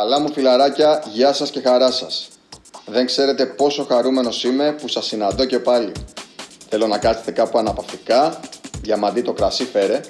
Καλά μου φιλαράκια, γεια σας και χαρά σας. Δεν ξέρετε πόσο χαρούμενος είμαι που σας συναντώ και πάλι. Θέλω να κάτσετε κάπου αναπαυτικά, διαμαντή το κρασί φέρε,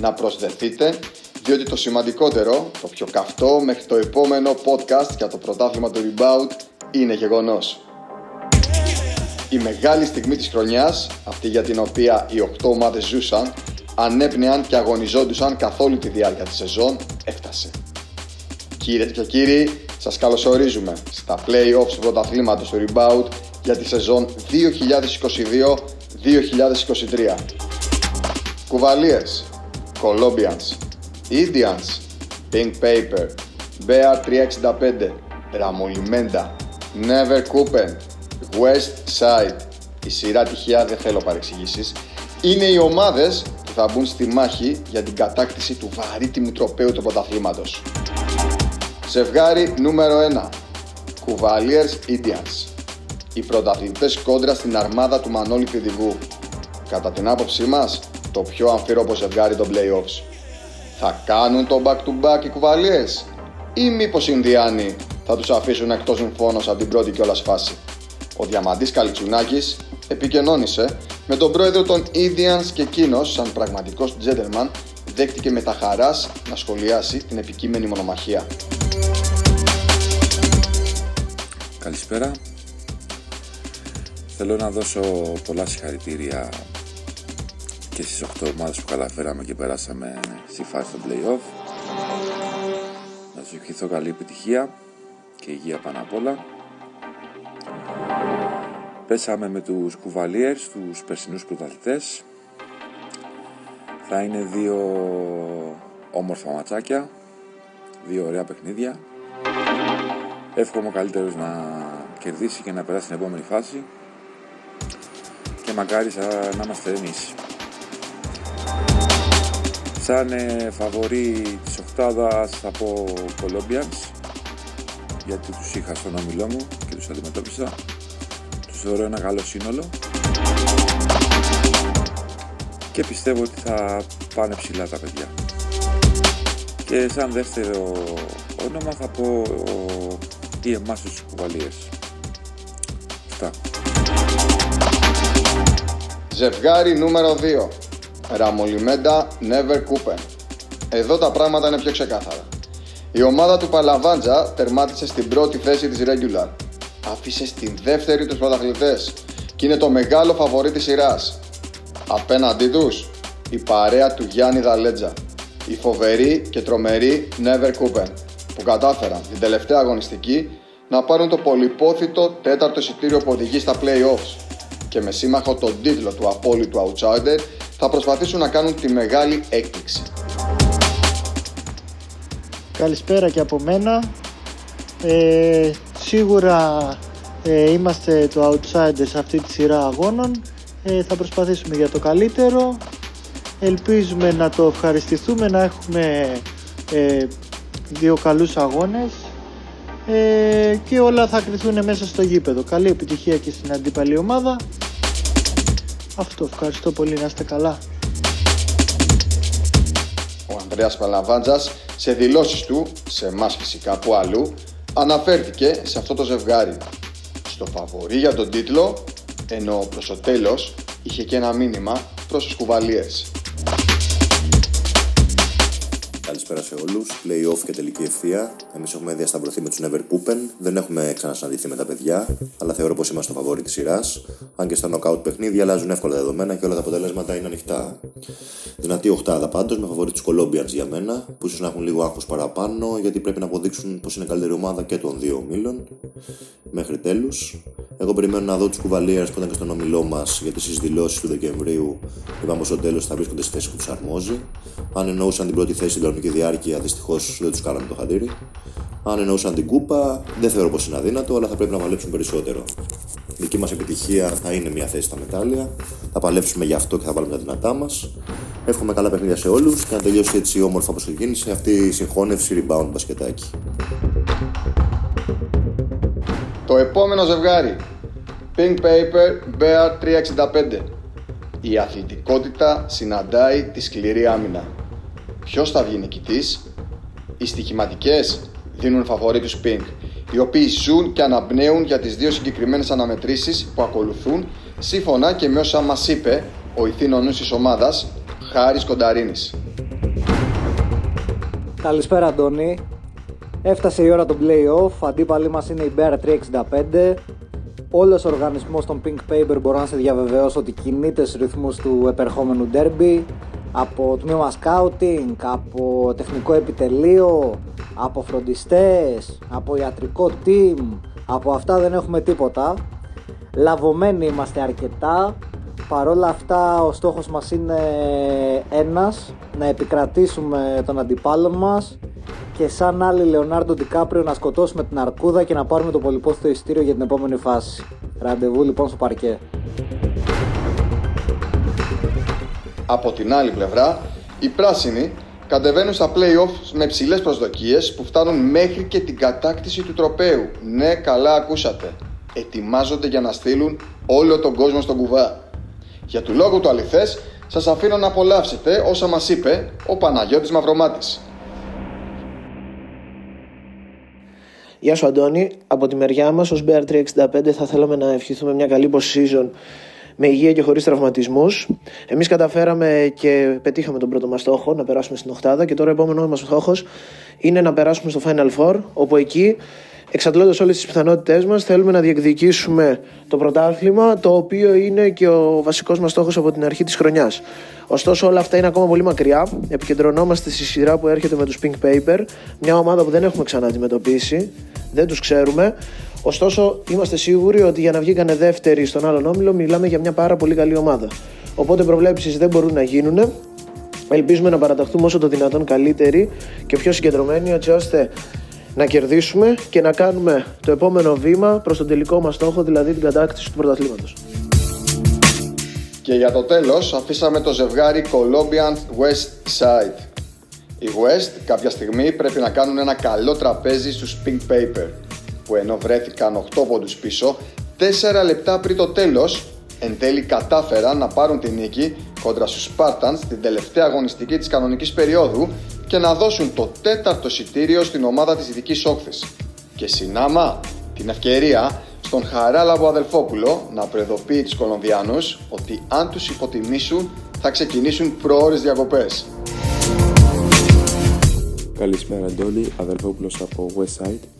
να προσδεθείτε, διότι το σημαντικότερο, το πιο καυτό μέχρι το επόμενο podcast για το πρωτάθλημα του Rebound είναι γεγονός. Η μεγάλη στιγμή της χρονιάς, αυτή για την οποία οι 8 ομάδες ζούσαν, ανέπνεαν και αγωνιζόντουσαν καθ' όλη τη διάρκεια της σεζόν, έφτασε. Κύριε και κύριοι, σας καλωσορίζουμε στα play-offs του πρωταθλήματος του Rebound για τη σεζόν 2022-2023. Κουβαλίες, Colombians, Indians, Pink Paper, Bear 365, Ραμολιμέντα, Never Coupen, West Side, η σειρά τυχαία δεν θέλω παρεξηγήσεις, είναι οι ομάδες που θα μπουν στη μάχη για την κατάκτηση του βαρύτιμου τροπέου του πρωταθλήματος. Ζευγάρι νούμερο 1. Cavaliers Indians. Οι πρωταθλητές κόντρα στην αρμάδα του Μανώλη Πηδηγού. Κατά την άποψή μας, το πιο αμφίροπο ζευγάρι των playoffs. Θα κάνουν το back-to-back οι Cavaliers ή μήπως οι Ινδιάνοι θα τους αφήσουν εκτός συμφώνος από την πρώτη κιόλας φάση; Ο Διαμαντής Καλιτσουνάκης επικοινώνησε με τον πρόεδρο των Indians και εκείνος, σαν πραγματικός gentleman, δέχτηκε με τα χαράς να σχολιάσει την επικείμενη μονομαχία. Καλησπέρα. Θέλω να δώσω πολλά συγχαρητήρια και στις 8 ομάδες που καταφέραμε και περάσαμε στη φάση των play-off. Να σου ευχηθώ καλή επιτυχία και υγεία πάνω απ' όλα. Πέσαμε με τους κουβαλίερς, τους περσινούς πρωταθλητές. Θα είναι δύο όμορφα ματσάκια, δύο ωραία παιχνίδια. Εύχομαι ο καλύτερος να κερδίσει και να περάσει στην επόμενη φάση και μακάρι να είμαστε εμείς. Σαν ε, φαβορή της οκτάδας θα πω Colombians γιατί τους είχα στον όμιλό μου και τους αντιμετώπισα. Τους θεωρώ ένα καλό σύνολο και πιστεύω ότι θα πάνε ψηλά τα παιδιά. Και σαν δεύτερο όνομα θα πω ή εμάς τους κουβαλίες. Αυτά. Ζευγάρι νούμερο 2. Ραμολιμέντα Never Cooper. Εδώ τα πράγματα είναι πιο ξεκάθαρα. Η ομάδα του Παλαβάντζα τερμάτισε στην πρώτη θέση της Regular. Άφησε στην δεύτερη τους πρωταθλητές και είναι το μεγάλο φαβορή της σειράς. Απέναντί τους, η παρέα του Γιάννη Δαλέτζα. Η φοβερή και τρομερή Never Cooper που κατάφεραν την τελευταία αγωνιστική να πάρουν το πολυπόθητο τέταρτο εισιτήριο που οδηγεί στα playoffs και με σύμμαχο τον τίτλο του απόλυτου outsider θα προσπαθήσουν να κάνουν τη μεγάλη έκπληξη. Καλησπέρα και από μένα. Ε, σίγουρα ε, είμαστε το outsider σε αυτή τη σειρά αγώνων. Ε, θα προσπαθήσουμε για το καλύτερο. Ελπίζουμε να το ευχαριστηθούμε, να έχουμε ε, δύο καλούς αγώνες ε, και όλα θα κρυθούν μέσα στο γήπεδο. Καλή επιτυχία και στην αντίπαλη ομάδα. Αυτό, ευχαριστώ πολύ, να είστε καλά. Ο Ανδρέας Παλαβάντζας σε δηλώσεις του, σε εμάς φυσικά που αλλού, αναφέρθηκε σε αυτό το ζευγάρι. Στο φαβορή για τον τίτλο, ενώ προς το τέλος είχε και ένα μήνυμα προς τους κουβαλίες. Καλησπέρα σε όλους. Play-off και τελική ευθεία. Εμείς έχουμε διασταυρωθεί με τους Never Coupen. Δεν έχουμε ξανασυναντηθεί με τα παιδιά, αλλά θεωρώ πως είμαστε στο φαβόρι της σειράς. Αν και στα knockout παιχνίδια αλλάζουν εύκολα δεδομένα και όλα τα αποτελέσματα είναι ανοιχτά. Δυνατή οχτάδα πάντως με φαβόρι του Colombians για μένα, που ίσως να έχουν λίγο άγχος παραπάνω γιατί πρέπει να αποδείξουν πως είναι καλύτερη ομάδα και των δύο ομίλων. Μέχρι τέλους. Εγώ περιμένω να δω τους κουβαλίε που ήταν και στον ομιλό μας γιατί στι δηλώσει του Δεκεμβρίου είπαμε στο τέλος θα βρίσκονται στη θέση που τους αρμόζει. Αν εννοούσαν την πρώτη θέση στην κανονική διάρκεια, δυστυχώς δεν τους κάναμε το χαντήρι. Αν εννοούσαν την κούπα, δεν θεωρώ πως είναι αδύνατο, αλλά θα πρέπει να παλέψουν περισσότερο. Δική μας επιτυχία θα είναι μια θέση στα μετάλλια. Θα παλέψουμε γι' αυτό και θα βάλουμε τα δυνατά μας. Εύχομαι καλά παιχνίδια σε όλους και να τελειώσει έτσι όμορφα όπως ξεκίνησε αυτή η συγχώνευση rebound μπασκετάκι. Το επόμενο ζευγάρι Pink Paper Bear 365 Η αθλητικότητα συναντάει τη σκληρή άμυνα. Ποιος θα βγει νικητής; Οι στοιχηματικές δίνουν φαβορή τους Pink, οι οποίοι ζουν και αναπνέουν για τις δύο συγκεκριμένες αναμετρήσεις που ακολουθούν σύμφωνα και με όσα μας είπε ο ηθήνονος της ομάδας Χάρης Κονταρίνης. Καλησπέρα Αντώνη. Έφτασε η ώρα των play-off, αντίπαλοι μας είναι η Bear 365. Όλος ο οργανισμός των Pink Paper μπορώ να σε διαβεβαιώσω ότι κινείται στους ρυθμούς του επερχόμενου derby από τμήμα scouting, από τεχνικό επιτελείο, από φροντιστές, από ιατρικό team, από αυτά δεν έχουμε τίποτα. Λαβωμένοι είμαστε αρκετά, παρόλα αυτά ο στόχος μας είναι ένας, να επικρατήσουμε τον αντιπάλο μας και σαν άλλη Λεωνάρντο Ντικάπριο να σκοτώσουμε την αρκούδα και να πάρουμε το πολυπόθητο ειστήριο για την επόμενη φάση. Ραντεβού λοιπόν στο παρκέ. Από την άλλη πλευρά, οι πράσινοι κατεβαίνουν στα play-off με ψηλές προσδοκίες που φτάνουν μέχρι και την κατάκτηση του τροπέου. Ναι, καλά ακούσατε. Ετοιμάζονται για να στείλουν όλο τον κόσμο στον κουβά. Για του λόγου του αληθές, σας αφήνω να απολαύσετε όσα μας είπε ο Παναγιώτης Μαυρομάτης. Γεια σου Αντώνη, από τη μεριά μας ως BR365 θα θέλαμε να ευχηθούμε μια καλή post-season με υγεία και χωρίς τραυματισμούς. Εμείς καταφέραμε και πετύχαμε τον πρώτο μας στόχο να περάσουμε στην οχτάδα και τώρα ο επόμενος μας στόχος είναι να περάσουμε στο Final Four όπου εκεί εξαντλώντας όλες τις πιθανότητές μας, θέλουμε να διεκδικήσουμε το πρωτάθλημα, το οποίο είναι και ο βασικός μας στόχος από την αρχή της χρονιάς. Ωστόσο, όλα αυτά είναι ακόμα πολύ μακριά. Επικεντρωνόμαστε στη σειρά που έρχεται με τους Pink Paper, μια ομάδα που δεν έχουμε ξανά αντιμετωπίσει, δεν τους ξέρουμε. Ωστόσο, είμαστε σίγουροι ότι για να βγήκανε δεύτεροι στον άλλον όμιλο, μιλάμε για μια πάρα πολύ καλή ομάδα. Οπότε, προβλέψεις δεν μπορούν να γίνουν. Ελπίζουμε να παραταχθούμε όσο το δυνατόν καλύτεροι και πιο συγκεντρωμένοι, έτσι ώστε να κερδίσουμε και να κάνουμε το επόμενο βήμα προς τον τελικό μας στόχο, δηλαδή την κατάκτηση του πρωταθλήματος. Και για το τέλος αφήσαμε το ζευγάρι Colombian West Side. Οι West κάποια στιγμή πρέπει να κάνουν ένα καλό τραπέζι στους Pink Paper, που ενώ βρέθηκαν 8 πόντους πίσω, 4 λεπτά πριν το τέλος, εν τέλει κατάφεραν να πάρουν την νίκη κόντρα στους Spartans την τελευταία αγωνιστική της κανονικής περίοδου και να δώσουν το τέταρτο εισιτήριο στην ομάδα της Δυτικής Όχθης. Και συνάμα την ευκαιρία στον Χαράλαβο Αδελφόπουλο να προειδοποιεί τους Κολομβιάνους ότι αν τους υποτιμήσουν θα ξεκινήσουν προώρες διακοπές. Καλησπέρα Αντώνη, Αδελφόπουλος από Westside.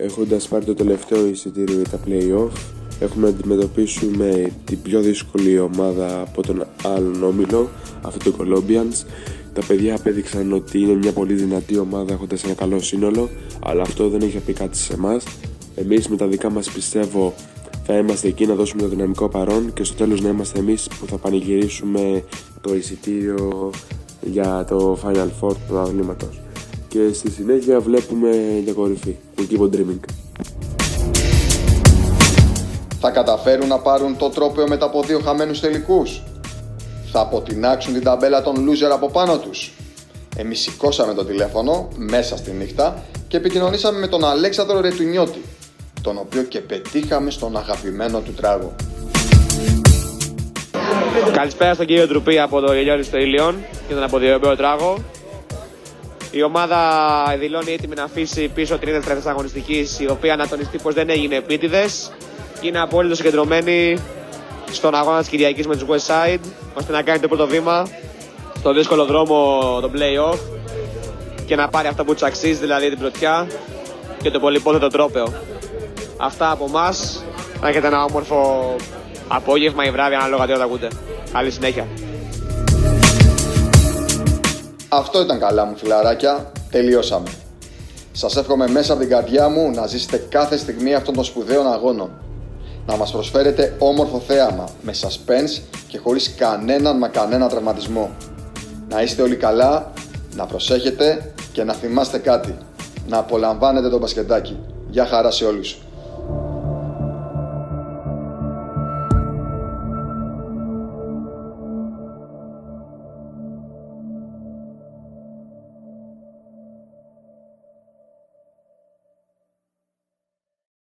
Έχοντας πάρει το τελευταίο εισιτήριο για τα play-off, έχουμε να αντιμετωπίσουμε την πιο δύσκολη ομάδα από τον άλλον όμιλο, αυτό το Colombians, τα παιδιά απέδειξαν ότι είναι μια πολύ δυνατή ομάδα έχοντας ένα καλό σύνολο, αλλά αυτό δεν έχει πει κάτι σε εμάς. Εμείς με τα δικά μας πιστεύω θα είμαστε εκεί να δώσουμε το δυναμικό παρόν και στο τέλος να είμαστε εμείς που θα πανηγυρίσουμε το εισιτήριο για το Final Four του πρωταθλήματο. Και στη συνέχεια βλέπουμε για κορυφή. We keep on dreaming. Θα καταφέρουν να πάρουν το τρόπαιο μετά από δύο χαμένους τελικούς θα αποτινάξουν την ταμπέλα των loser από πάνω τους. Εμείς σηκώσαμε το τηλέφωνο μέσα στη νύχτα και επικοινωνήσαμε με τον Αλέξανδρο Ρετουνιώτη, τον οποίο και πετύχαμε στον αγαπημένο του τράγο. Καλησπέρα στον κύριο Τρουπή από το Γελιόρι στο Ήλιον και τον αποδιομπέο τράγο. Η ομάδα δηλώνει έτοιμη να αφήσει πίσω την ίδια αγωνιστικής, η οποία να τονιστεί πως δεν έγινε επίτηδες και είναι απόλυτο συγκεντρωμένη στον αγώνα της Κυριακής με τους West Side, ώστε να κάνει το πρώτο βήμα στο δύσκολο δρόμο το play-off και να πάρει αυτό που του αξίζει, δηλαδή την πρωτιά και το πολυπόθετο τρόπεο. Αυτά από εμάς. Να έχετε ένα όμορφο απόγευμα ή βράδυ, ανάλογα τι ακούτε. Καλή συνέχεια. Αυτό ήταν καλά μου φιλαράκια. Τελειώσαμε. Σας εύχομαι μέσα από την καρδιά μου να ζήσετε κάθε στιγμή αυτών των σπουδαίων αγώνων να μας προσφέρετε όμορφο θέαμα με suspense και χωρίς κανέναν μα κανένα τραυματισμό. Να είστε όλοι καλά, να προσέχετε και να θυμάστε κάτι. Να απολαμβάνετε το μπασκετάκι. Γεια χαρά σε όλους.